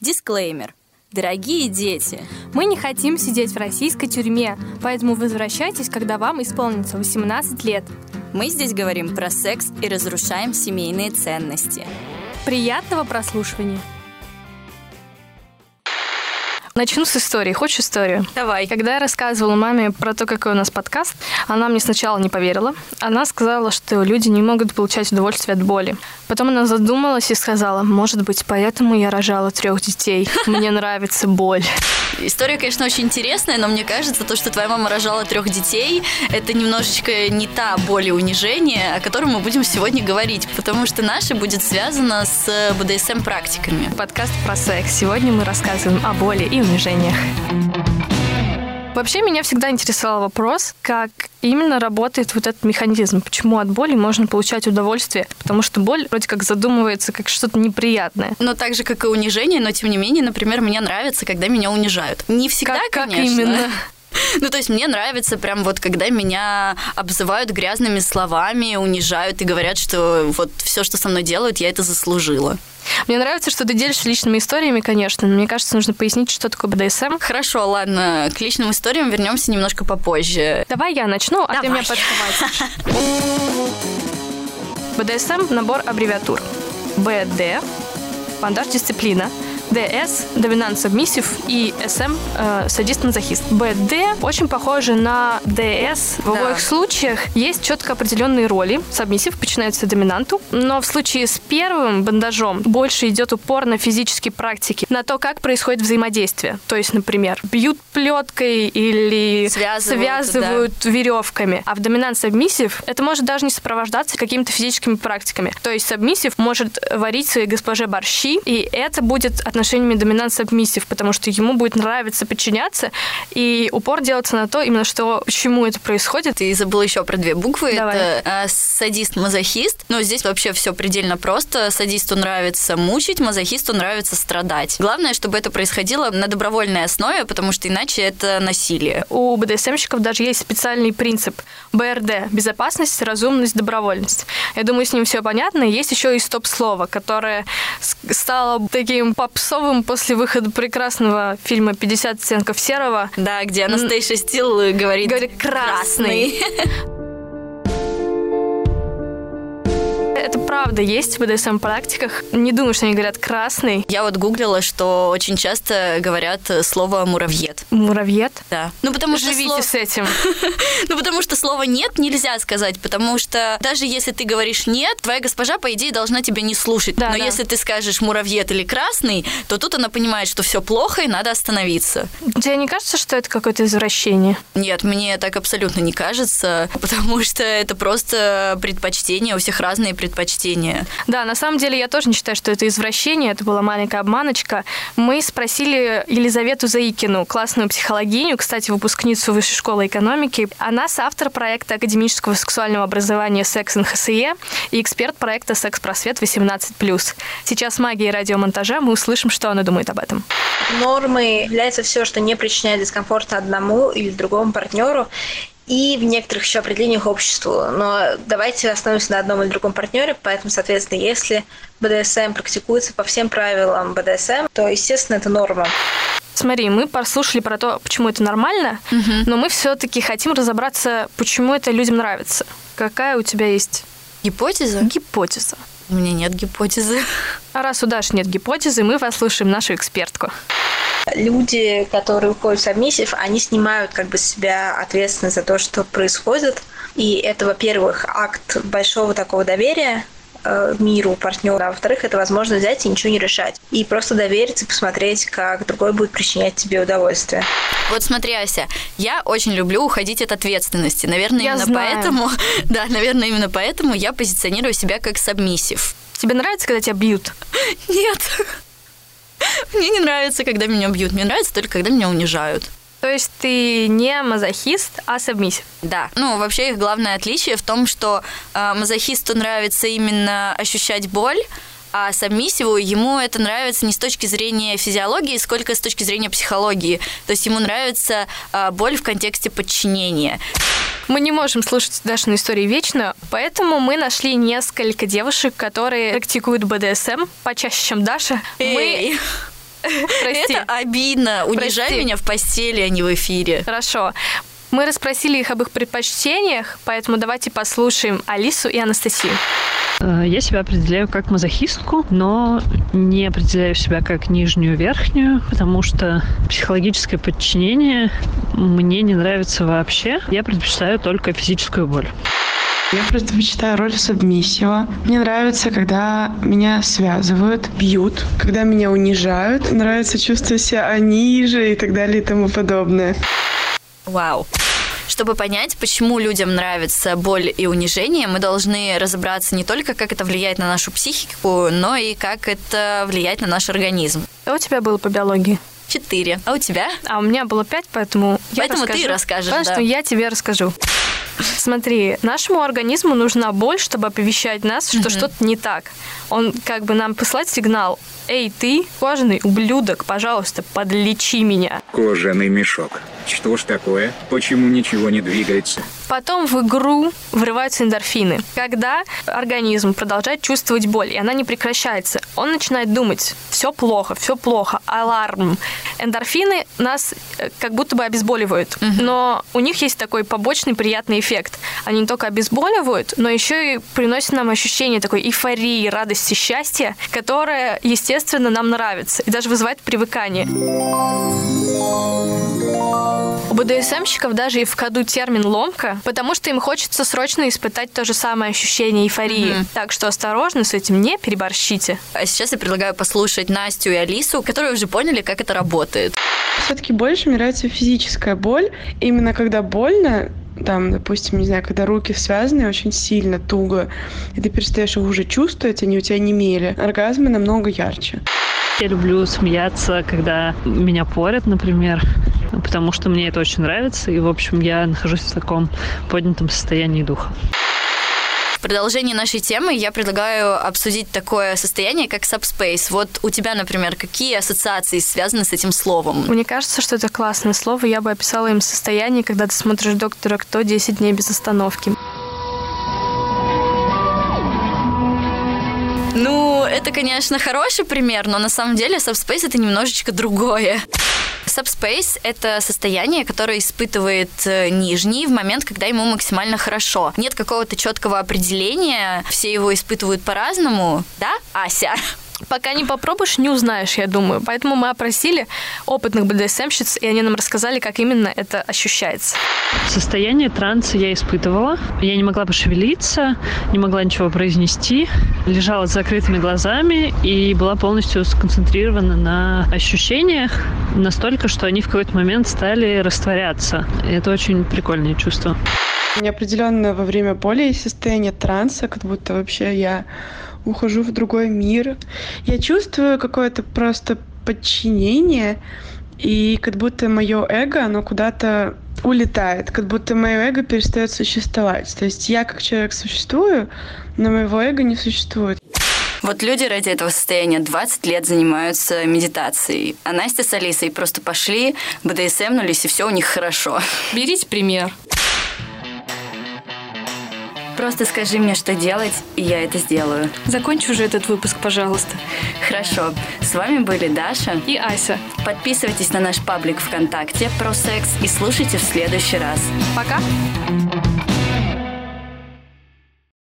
Дисклеймер. Дорогие дети, Мы не хотим сидеть в российской тюрьме, поэтому возвращайтесь, когда вам исполнится 18 лет. мы здесь говорим про секс и разрушаем семейные ценности. Приятного прослушивания! Начну с истории. Хочешь историю? Давай. Когда я рассказывала маме про то, какой у нас подкаст, она мне сначала не поверила. Она сказала, что люди не могут получать удовольствие от боли. Потом она задумалась и сказала, может быть, поэтому я рожала трех детей. Мне нравится боль. История, конечно, очень интересная, но мне кажется, то, что твоя мама рожала трех детей, это немножечко не та боль и унижение, о котором мы будем сегодня говорить, потому что наша будет связана с БДСМ-практиками. Подкаст про секс. Сегодня мы рассказываем о боли и унижениях. Вообще меня всегда интересовал вопрос, как именно работает вот этот механизм, почему от боли можно получать удовольствие, потому что боль вроде как задумывается как что-то неприятное. Но так же, как и унижение, но тем не менее, например, мне нравится, когда меня унижают. Не всегда, Как- как конечно. именно? Ну, то есть мне нравится прям вот, когда меня обзывают грязными словами, унижают и говорят, что вот все, что со мной делают, я это заслужила. Мне нравится, что ты делишься личными историями, конечно, но мне кажется, нужно пояснить, что такое БДСМ. Хорошо, ладно, к личным историям вернемся немножко попозже. Давай я начну, а ты Давай. меня подхватишь. БДСМ – набор аббревиатур. БД – бандаж дисциплина. ДС – доминант сабмиссив и СМ – садист-мазохист. БД очень похоже на ДС. В Да. обоих случаях есть четко определенные роли. Сабмиссив подчиняется доминанту, но в случае с первым бандажом больше идет упор на физические практики, на то, как происходит взаимодействие. То есть, например, бьют плеткой или Связывают, связывают веревками. А в доминант сабмиссив это может даже не сопровождаться какими-то физическими практиками. То есть сабмиссив может варить своей госпоже борщи, и это будет отношениями доминант сабмиссив, потому что ему будет нравиться подчиняться, и упор делается на то, именно что, почему это происходит. Ты забыла еще про две буквы. Давай. Это э, садист-мазохист. Но здесь вообще все предельно просто. Садисту нравится мучить, мазохисту нравится страдать. Главное, чтобы это происходило на добровольной основе, потому что иначе это насилие. У БДСМщиков даже есть специальный принцип БРД – безопасность, разумность, добровольность. Я думаю, с ним все понятно. Есть еще и стоп-слово, которое стало таким попсовым после выхода прекрасного фильма «50 оттенков серого». Да, где Анастейша Стил говорит, Говорит «красный». Это правда есть в БДСМ-практиках. Не думаю, что они говорят «красный». Я вот гуглила, что очень часто говорят слово муравьед. Муравьед. Да. Ну, потому что Живите с этим. Ну, потому что слова «нет» нельзя сказать, потому что даже если ты говоришь «нет», твоя госпожа, по идее, должна тебя не слушать. Да, Но да. если ты скажешь «муравьед» или «красный», то тут она понимает, что все плохо и надо остановиться. Тебе не кажется, что это какое-то извращение? Нет, мне так абсолютно не кажется, потому что это просто предпочтение, у всех разные предпочтения. Да, на самом деле я тоже не считаю, что это извращение, это была маленькая обманочка. Мы спросили Елизавету Заикину, классную психологиню, кстати, выпускницу Высшей школы экономики. Она соавтор проекта академического сексуального образования «Секс НХСЕ» и эксперт проекта «Секс-просвет 18+.» Сейчас магией радиомонтажа мы услышим, что она думает об этом. Нормой является все, что не причиняет дискомфорта одному или другому партнеру, и в некоторых еще определениях обществу. Но давайте остановимся на одном или другом партнере, поэтому, соответственно, если БДСМ практикуется по всем правилам БДСМ, то, естественно, это норма. Смотри, мы послушали про то, почему это нормально, но мы все-таки хотим разобраться, почему это людям нравится. Какая у тебя есть Гипотеза? гипотеза? У меня нет гипотезы. А раз у Даши нет гипотезы, мы послушаем нашу экспертку. Люди, которые уходят в сабмиссив, они снимают как бы с себя ответственность за то, что происходит. И это, во-первых, акт большого такого доверия э, миру партнера, а во-вторых, это возможность взять и ничего не решать. И просто довериться, посмотреть, как другой будет причинять тебе удовольствие. Вот смотри, Ася, я очень люблю уходить от ответственности. Наверное, Я именно знаю. поэтому, да, наверное, именно поэтому я позиционирую себя как сабмиссив. Тебе нравится, когда тебя бьют? Нет. Мне не нравится, когда меня бьют. Мне нравится только, когда меня унижают. То есть ты не мазохист, а сабмиссив. Да. Ну, вообще их главное отличие в том, что э, мазохисту нравится именно ощущать боль, а сабмиссиву ему это нравится не с точки зрения физиологии, сколько с точки зрения психологии. То есть ему нравится э, боль в контексте подчинения. Мы не можем слушать Дашину истории вечно, поэтому мы нашли несколько девушек, которые практикуют БДСМ почаще, чем Даша. Мы Эй. Прости. Это обидно. Унижай Прости. меня в постели, а не в эфире. Хорошо. Мы расспросили их об их предпочтениях, поэтому давайте послушаем Алису и Анастасию. Э, Я себя определяю как мазохистку, но не определяю себя как нижнюю верхнюю, потому что психологическое подчинение мне не нравится вообще. Я предпочитаю только физическую боль. Я предпочитаю роль сабмиссива. Мне нравится, когда меня связывают, бьют, когда меня унижают. Нравится чувствовать себя ниже и так далее и тому подобное. Вау. Чтобы понять, почему людям нравится боль и унижение, мы должны разобраться не только, как это влияет на нашу психику, но и как это влияет на наш организм. Что у тебя было по биологии? Четыре. А у тебя? А у меня было пять, поэтому я Поэтому ты расскажешь, Потому да. что я тебе расскажу. Смотри, нашему организму нужна боль, чтобы оповещать нас, что что-то не так. Он как бы нам посылает сигнал. Эй, ты, кожаный ублюдок, пожалуйста, подлечи меня. Кожаный мешок. Что ж такое? Почему ничего не двигается? Потом в игру врываются эндорфины. Когда организм продолжает чувствовать боль, и она не прекращается, он начинает думать, все плохо, все плохо, аларм. Эндорфины нас э, как будто бы обезболивают, но у них есть такой побочный приятный эффект. Они не только обезболивают, но еще и приносят нам ощущение такой эйфории, радости, счастья, которое, естественно, нам нравится и даже вызывает привыкание. У БДСМщиков даже и в ходу термин «ломка», потому что им хочется срочно испытать то же самое ощущение эйфории. Так что осторожно с этим, не переборщите. А сейчас я предлагаю послушать Настю и Алису, которые уже поняли, как это работает. Все-таки больше мне нравится физическая боль. Именно когда больно, там, допустим, не знаю, когда руки связаны очень сильно, туго, и ты перестаешь их уже чувствовать, они у тебя не мели. Оргазмы намного ярче. Я люблю смеяться, когда меня порят, например, потому что мне это очень нравится, и, в общем, я нахожусь в таком поднятом состоянии духа. В продолжении нашей темы я предлагаю обсудить такое состояние, как subspace. Вот у тебя, например, какие ассоциации связаны с этим словом? Мне кажется, что это классное слово. Я бы описала им состояние, когда ты смотришь «Доктора Кто» 10 дней без остановки. Ну, это, конечно, хороший пример, но на самом деле subspace это немножечко другое. Subspace – это состояние, которое испытывает э, нижний в момент, когда ему максимально хорошо. Нет какого-то четкого определения, все его испытывают по-разному, да, Ася? Пока не попробуешь, не узнаешь, я думаю. Поэтому мы опросили опытных БДСМщиц, и они нам рассказали, как именно это ощущается. Состояние транса я испытывала. Я не могла пошевелиться, не могла ничего произнести. Лежала с закрытыми глазами и была полностью сконцентрирована на ощущениях настолько, что они в какой-то момент стали растворяться. И это очень прикольное чувство. У меня определенно во время боли есть состояние транса, как будто вообще я ухожу в другой мир. Я чувствую какое-то просто подчинение, и как будто мое эго, оно куда-то улетает, как будто мое эго перестает существовать. То есть я как человек существую, но моего эго не существует. Вот люди ради этого состояния 20 лет занимаются медитацией, а Настя с Алисой просто пошли, БДСМнулись, и все у них хорошо. Берите пример. Просто скажи мне, что делать, и я это сделаю. Закончи уже этот выпуск, пожалуйста. Хорошо. С вами были Даша. И Ася. Подписывайтесь на наш паблик ВКонтакте про секс и слушайте в следующий раз. Пока.